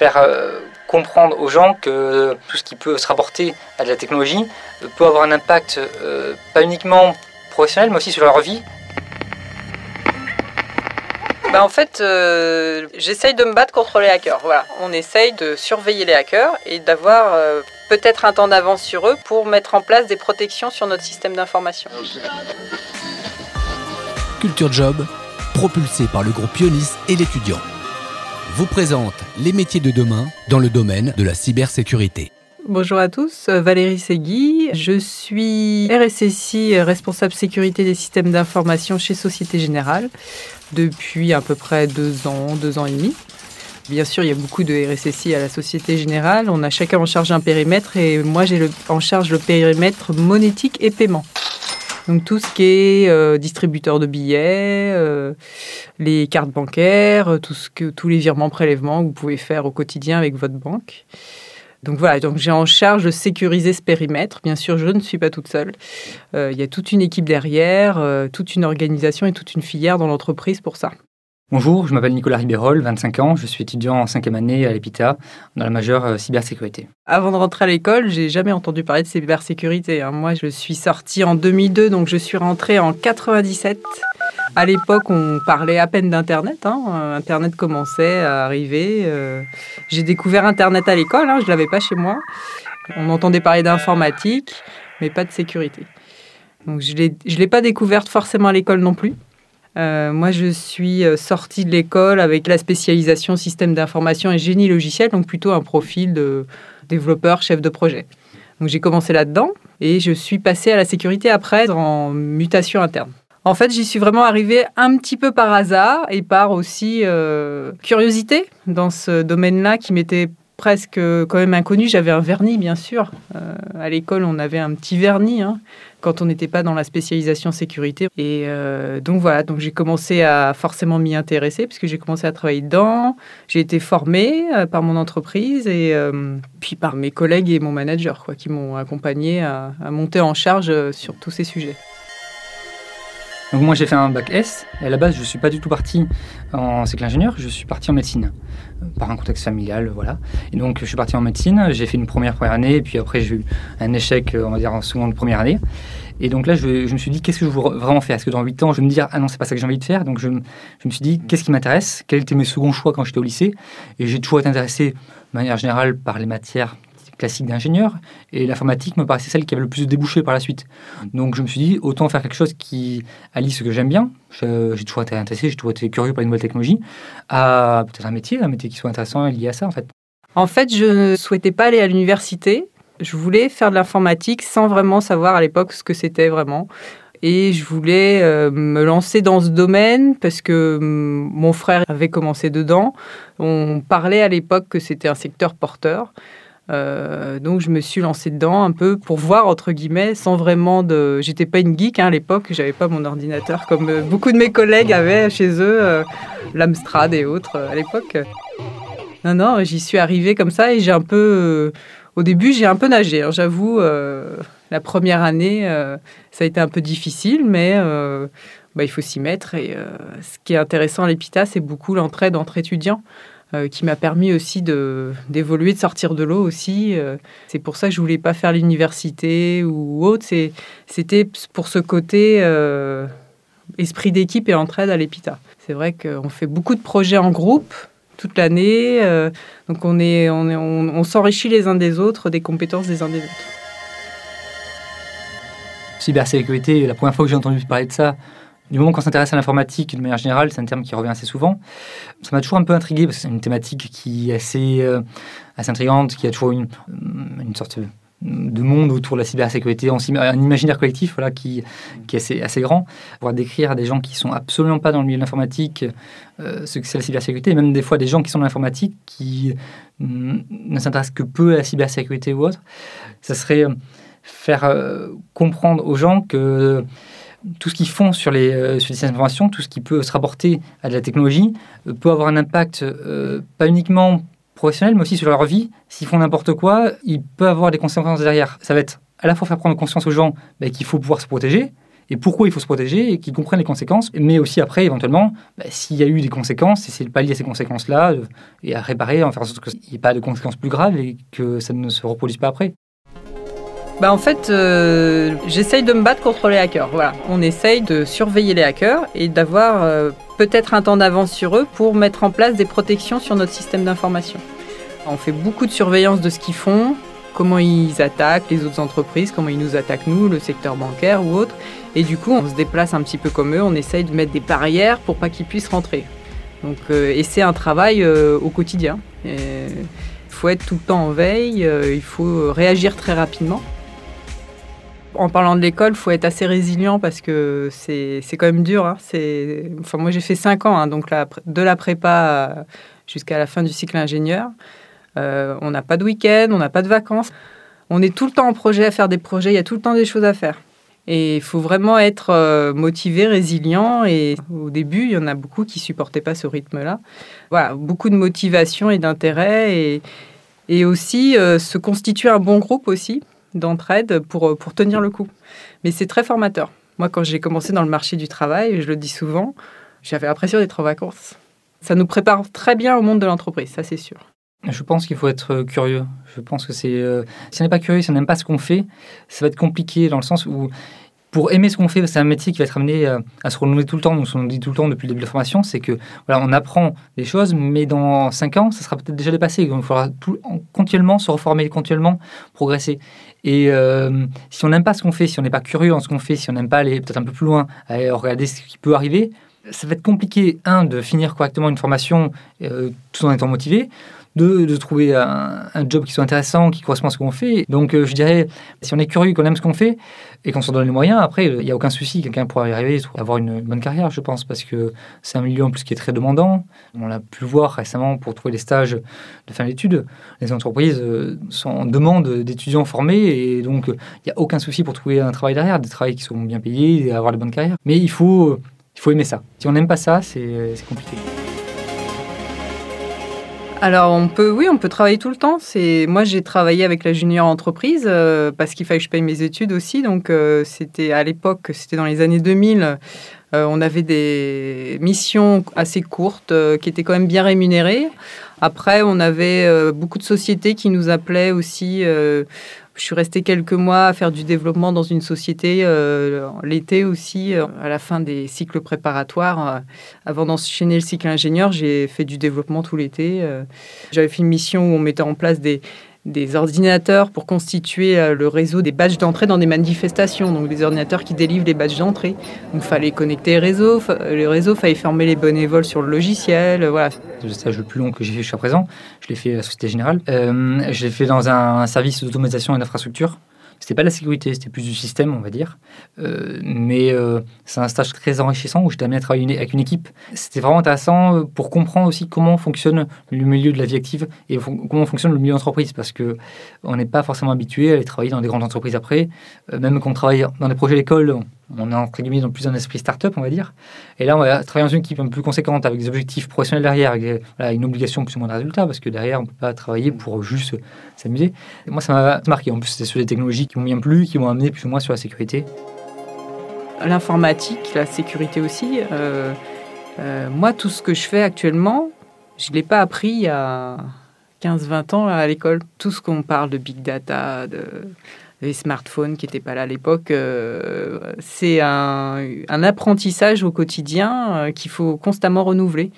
faire comprendre aux gens que tout ce qui peut se rapporter à de la technologie peut avoir un impact pas uniquement professionnel mais aussi sur leur vie bah en fait, euh, j'essaye de me battre contre les hackers. Voilà. On essaye de surveiller les hackers et d'avoir euh, peut-être un temps d'avance sur eux pour mettre en place des protections sur notre système d'information. Culture Job, propulsé par le groupe Pionis et l'étudiant, vous présente les métiers de demain dans le domaine de la cybersécurité. Bonjour à tous, Valérie Segui. Je suis RSSI, responsable sécurité des systèmes d'information chez Société Générale depuis à peu près deux ans, deux ans et demi. Bien sûr, il y a beaucoup de RSSI à la Société Générale. On a chacun en charge un périmètre et moi j'ai en charge le périmètre monétique et paiement. Donc tout ce qui est euh, distributeur de billets, euh, les cartes bancaires, tout ce que, tous les virements prélèvements que vous pouvez faire au quotidien avec votre banque. Donc voilà, donc j'ai en charge de sécuriser ce périmètre. Bien sûr, je ne suis pas toute seule. Euh, il y a toute une équipe derrière, euh, toute une organisation et toute une filière dans l'entreprise pour ça. Bonjour, je m'appelle Nicolas Ribérol, 25 ans, je suis étudiant en cinquième année à l'EPITA dans la majeure euh, cybersécurité. Avant de rentrer à l'école, j'ai jamais entendu parler de cybersécurité. Hein. Moi, je suis sortie en 2002, donc je suis rentrée en 97. À l'époque, on parlait à peine d'Internet. Hein. Internet commençait à arriver. Euh. J'ai découvert Internet à l'école, hein. je ne l'avais pas chez moi. On entendait parler d'informatique, mais pas de sécurité. Donc je ne l'ai pas découverte forcément à l'école non plus. Euh, moi, je suis euh, sortie de l'école avec la spécialisation système d'information et génie logiciel, donc plutôt un profil de développeur, chef de projet. Donc j'ai commencé là-dedans et je suis passée à la sécurité après en mutation interne. En fait, j'y suis vraiment arrivée un petit peu par hasard et par aussi euh, curiosité dans ce domaine-là qui m'était presque quand même inconnu. J'avais un vernis, bien sûr. À l'école, on avait un petit vernis hein, quand on n'était pas dans la spécialisation sécurité. Et euh, donc voilà, donc j'ai commencé à forcément m'y intéresser puisque j'ai commencé à travailler dedans. J'ai été formée euh, par mon entreprise et puis par mes collègues et mon manager quoi, qui m'ont accompagné à, monter en charge sur tous ces sujets. Donc moi j'ai fait un bac S et à la base je suis pas du tout parti en cycle ingénieur, je suis parti en médecine euh, par un contexte familial, voilà. Et donc je suis parti en médecine, j'ai fait une première première année et puis après j'ai eu un échec, euh, on va dire en seconde première année. Et donc là je, me suis dit qu'est-ce que je veux vraiment faire? Est-ce que dans 8 ans je vais me dire ah non c'est pas ça que j'ai envie de faire Donc je, me suis dit qu'est-ce qui m'intéresse? Quels étaient mes seconds choix quand j'étais au lycée? Et j'ai toujours été intéressé de manière générale par les matières classique d'ingénieur et l'informatique me paraissait celle qui avait le plus de débouchés par la suite. Donc je me suis dit, autant faire quelque chose qui allie ce que j'aime bien, j'ai toujours été intéressé, j'ai toujours été curieux par les nouvelles technologies, à peut-être un métier, un métier qui soit intéressant et lié à ça en fait. En fait, je ne souhaitais pas aller à l'université. Je voulais faire de l'informatique sans vraiment savoir à l'époque ce que c'était vraiment. Et je voulais euh, me lancer dans ce domaine parce que mm, mon frère avait commencé dedans. On parlait à l'époque que c'était un secteur porteur. Euh, donc je me suis lancée dedans un peu pour voir entre guillemets, sans vraiment de. J'étais pas une geek hein, à l'époque, j'avais pas mon ordinateur comme euh, beaucoup de mes collègues avaient chez eux, euh, l'Amstrad et autres à l'époque. Non non, j'y suis arrivée comme ça et j'ai un peu. au début, j'ai un peu nagé. Hein, j'avoue, la première année, ça a été un peu difficile, mais. Bah, il faut s'y mettre. Et ce qui est intéressant à l'EPITA, c'est beaucoup l'entraide entre étudiants. Euh, qui m'a permis aussi d'évoluer, de, sortir de l'eau aussi. Euh, c'est pour ça que je voulais pas faire l'université ou autre. C'était pour ce côté euh, esprit d'équipe et entraide à l'EPITA. C'est vrai qu'on fait beaucoup de projets en groupe toute l'année. donc on, est, on, on s'enrichit les uns des autres, des compétences des uns des autres. Cybersécurité, la première fois que j'ai entendu parler de ça, du moment qu'on s'intéresse à l'informatique, de manière générale, c'est un terme qui revient assez souvent. Ça m'a toujours un peu intrigué parce que c'est une thématique qui est assez, euh, assez intrigante, qui a toujours une, euh, une sorte de monde autour de la cybersécurité, un imaginaire collectif voilà, qui, qui est assez, assez grand. Pour décrire des gens qui sont absolument pas dans le milieu de l'informatique euh, ce que c'est la cybersécurité, et même des fois des gens qui sont dans l'informatique qui ne s'intéressent que peu à la cybersécurité ou autre, ça serait faire comprendre aux gens que tout ce qu'ils font sur les, euh, sur les systèmes d'information, tout ce qui peut se rapporter à de la technologie, euh, peut avoir un impact euh, pas uniquement professionnel, mais aussi sur leur vie. S'ils font n'importe quoi, il peut avoir des conséquences derrière. Ça va être à la fois faire prendre conscience aux gens bah, qu'il faut pouvoir se protéger, et pourquoi il faut se protéger et qu'ils comprennent les conséquences. Mais aussi après, éventuellement, bah, s'il y a eu des conséquences, essayer de pallier ces conséquences-là euh, et à réparer, en faire en sorte qu'il n'y ait pas de conséquences plus graves et que ça ne se reproduise pas après. Bah en fait, euh, j'essaye de me battre contre les hackers. Voilà, on essaye de surveiller les hackers et d'avoir euh, peut-être un temps d'avance sur eux pour mettre en place des protections sur notre système d'information. On fait beaucoup de surveillance de ce qu'ils font, comment ils attaquent les autres entreprises, comment ils nous attaquent nous, le secteur bancaire ou autre. Et du coup, on se déplace un petit peu comme eux, on essaye de mettre des barrières pour pas qu'ils puissent rentrer. Donc, euh, et c'est un travail au quotidien. Il faut être tout le temps en veille, il faut réagir très rapidement. En parlant de l'école, faut être assez résilient parce que c'est quand même dur. Hein. Enfin, moi, j'ai fait 5 ans, hein, donc de la prépa jusqu'à la fin du cycle ingénieur. Euh, on n'a pas de week-end, on n'a pas de vacances. On est tout le temps en projet à faire des projets, il y a tout le temps des choses à faire. Et il faut vraiment être euh, motivé, résilient. Et au début, il y en a beaucoup qui supportaient pas ce rythme-là. Voilà, beaucoup de motivation et d'intérêt. Et, et aussi euh, se constituer un bon groupe aussi d'entraide pour, euh, pour tenir le coup. Mais c'est très formateur. Moi, quand j'ai commencé dans le marché du travail, je le dis souvent, j'avais l'impression d'être en vacances. Ça nous prépare très bien au monde de l'entreprise, ça c'est sûr. Je pense qu'il faut être euh, curieux. Je pense que c'est. Euh, si on n'est pas curieux, si on n'aime pas ce qu'on fait, ça va être compliqué dans le sens où pour aimer ce qu'on fait, c'est un métier qui va être amené euh, à se renouveler tout le temps. Ce qu'on dit tout le temps depuis le début de la formation, c'est que voilà, on apprend des choses, mais dans 5 ans, ça sera peut-être déjà dépassé. Donc, il faudra tout, continuellement se reformer, continuellement progresser. Et euh, si on n'aime pas ce qu'on fait, si on n'est pas curieux en ce qu'on fait, si on n'aime pas aller peut-être un peu plus loin, aller regarder ce qui peut arriver, ça va être compliqué, un, de finir correctement une formation euh, tout en étant motivé, de, trouver un, job qui soit intéressant, qui correspond à ce qu'on fait. Donc, euh, je dirais, si on est curieux, qu'on aime ce qu'on fait et qu'on s'en donne les moyens, après, il n'y a aucun souci. Quelqu'un pourra y arriver, avoir une bonne carrière, je pense, parce que c'est un milieu en plus qui est très demandant. On l'a pu voir récemment pour trouver des stages de fin d'études. Les entreprises euh, sont en demande d'étudiants formés et donc il n'y a aucun souci pour trouver un travail derrière, des travails qui sont bien payés et avoir de bonnes carrières. Mais il faut, il faut aimer ça. Si on n'aime pas ça, c'est compliqué. Alors on peut, oui, on peut travailler tout le temps. C'est moi j'ai travaillé avec la junior entreprise euh, parce qu'il fallait que je paye mes études aussi. Donc euh, c'était à l'époque, c'était dans les années 2000. Euh, on avait des missions assez courtes qui étaient quand même bien rémunérées. Après, on avait beaucoup de sociétés qui nous appelaient aussi je suis restée quelques mois à faire du développement dans une société euh, l'été aussi, euh, à la fin des cycles préparatoires. Euh, avant d'enchaîner le cycle ingénieur, j'ai fait du développement tout l'été. J'avais fait une mission où on mettait en place des, des ordinateurs pour constituer euh, le réseau des badges d'entrée dans des manifestations, donc des ordinateurs qui délivrent les badges d'entrée. Donc il fallait connecter les réseaux, le réseau, fallait former les bénévoles sur le logiciel, euh, voilà. Le stage le plus long que j'ai fait jusqu'à présent, je l'ai fait à Société Générale. Euh, je l'ai fait dans un service d'automatisation et d'infrastructure c'était pas la sécurité, c'était plus du système, on va dire. Euh, mais euh, c'est un stage très enrichissant où j'étais amené à travailler avec une équipe. C'était vraiment intéressant euh, pour comprendre aussi comment fonctionne le milieu de la vie active et comment fonctionne le milieu d'entreprise parce que on n'est pas forcément habitué à aller travailler dans des grandes entreprises après. même quand on travaille dans des projets d'école, on est entre guillemets dans plus un esprit start-up, on va dire. Et là, on va travailler dans une équipe un peu plus conséquente avec des objectifs professionnels derrière, avec une obligation plus ou moins de résultats, parce que derrière, on ne peut pas travailler pour juste s'amuser. Moi, ça m'a marqué. En plus, c'est sur des technologies qui m'ont bien plu, qui m'ont amené plus ou moins sur la sécurité. L'informatique, la sécurité aussi. Euh, euh, moi, tout ce que je fais actuellement, je ne l'ai pas appris a 15-20 ans à l'école. Tout ce qu'on parle de big data, de les smartphones qui n'étaient pas là à l'époque. Euh, c'est un, apprentissage au quotidien euh, qu'il faut constamment renouveler.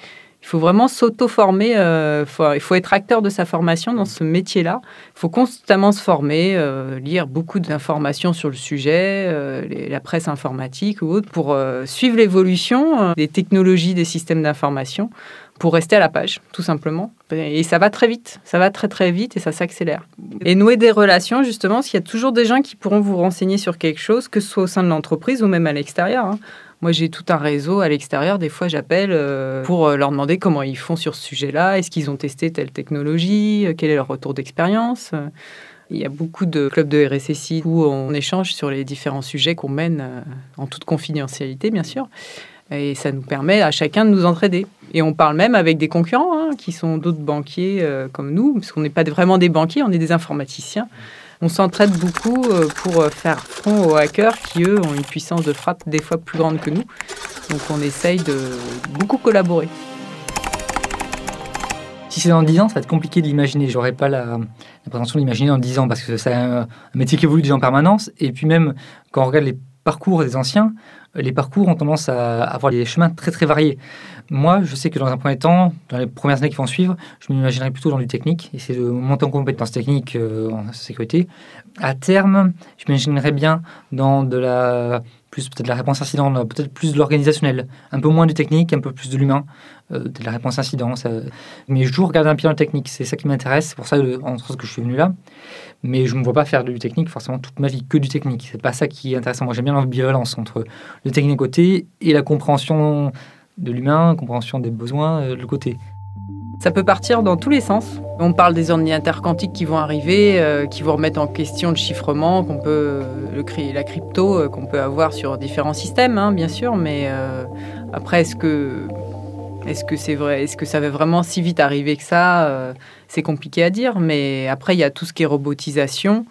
Il faut vraiment s'auto-former. Euh, il faut être acteur de sa formation dans ce métier-là. Il faut constamment se former, lire beaucoup d'informations sur le sujet, la presse informatique ou autre, pour suivre l'évolution des technologies des systèmes d'information pour rester à la page, tout simplement. Et ça va très vite, ça va très très vite et ça s'accélère. Et nouer des relations, justement, qu'il y a toujours des gens qui pourront vous renseigner sur quelque chose, que ce soit au sein de l'entreprise ou même à l'extérieur. Hein. Moi, j'ai tout un réseau à l'extérieur. Des fois, j'appelle euh, pour euh, leur demander comment ils font sur ce sujet-là. Est-ce qu'ils ont testé telle technologie? Euh, Quel est leur retour d'expérience? Il y a beaucoup de clubs de RSSI où on échange sur les différents sujets qu'on mène en toute confidentialité, bien sûr. Et ça nous permet à chacun de nous entraider. Et on parle même avec des concurrents hein, qui sont d'autres banquiers euh, comme nous, parce qu'on n'est pas vraiment des banquiers, on est des informaticiens. on s'entraide beaucoup pour faire front aux hackers qui, eux, ont une puissance de frappe des fois plus grande que nous. Donc on essaye de beaucoup collaborer. Si c'est dans 10 ans, ça va être compliqué de l'imaginer. J'aurais pas la, prétention de l'imaginer dans 10 ans parce que c'est un, métier qui évolue déjà en permanence. Et puis même quand on regarde les parcours des anciens, les parcours ont tendance à avoir des chemins très très variés. Moi, je sais que dans un premier temps, dans les premières années qui vont suivre, je m'imaginerai plutôt dans du technique, essayer de monter en compétences techniques euh, en sécurité. À terme, je m'imaginerais bien dans de la plus peut-être la réponse incident, peut-être plus de l'organisationnel, un peu moins du technique, un peu plus de l'humain, euh, de la réponse incident. Mais je toujours regarder un le technique, c'est ça qui m'intéresse, c'est pour ça entre que je suis venu là. Mais je ne me vois pas faire du technique forcément toute ma vie, que du technique. C'est pas ça qui est intéressant. Moi j'aime bien l'ambivalence entre le technique côté et la compréhension de l'humain, compréhension des besoins euh, le côté. Ça peut partir dans tous les sens. On parle des ordinateurs quantiques qui vont arriver, euh, qui vont remettre en question le chiffrement, qu'on peut, la crypto euh, qu'on peut avoir sur différents systèmes, hein, bien sûr. Mais euh, après, est-ce que est-ce que c'est vrai Est-ce que ça va vraiment si vite arriver que ça C'est compliqué à dire. Mais après, il y a tout ce qui est robotisation.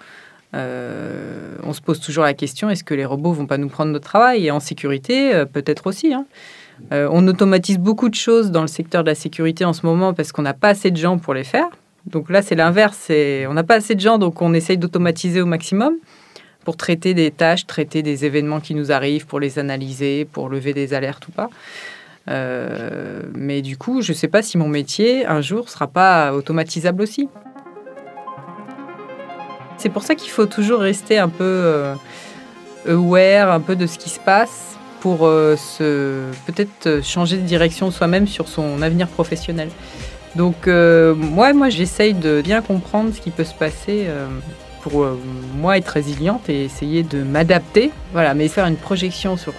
on se pose toujours la question est-ce que les robots vont pas nous prendre notre travail? Et en sécurité, peut-être aussi. Hein. Euh, on automatise beaucoup de choses dans le secteur de la sécurité en ce moment parce qu'on n'a pas assez de gens pour les faire. Donc là, c'est l'inverse. On n'a pas assez de gens, donc on essaye d'automatiser au maximum pour traiter des tâches, traiter des événements qui nous arrivent, pour les analyser, pour lever des alertes ou pas. Euh, mais du coup, je ne sais pas si mon métier, un jour, sera pas automatisable aussi. C'est pour ça qu'il faut toujours rester un peu euh, aware, un peu de ce qui se passe pour euh, peut-être changer de direction soi-même sur son avenir professionnel. Donc euh, moi, moi j'essaye de bien comprendre ce qui peut se passer euh, pour moi être résiliente et essayer de m'adapter. Voilà, mais faire une projection sur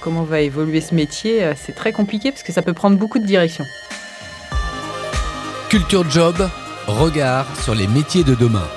comment va évoluer ce métier, c'est très compliqué parce que ça peut prendre beaucoup de directions. Culture Job, regard sur les métiers de demain.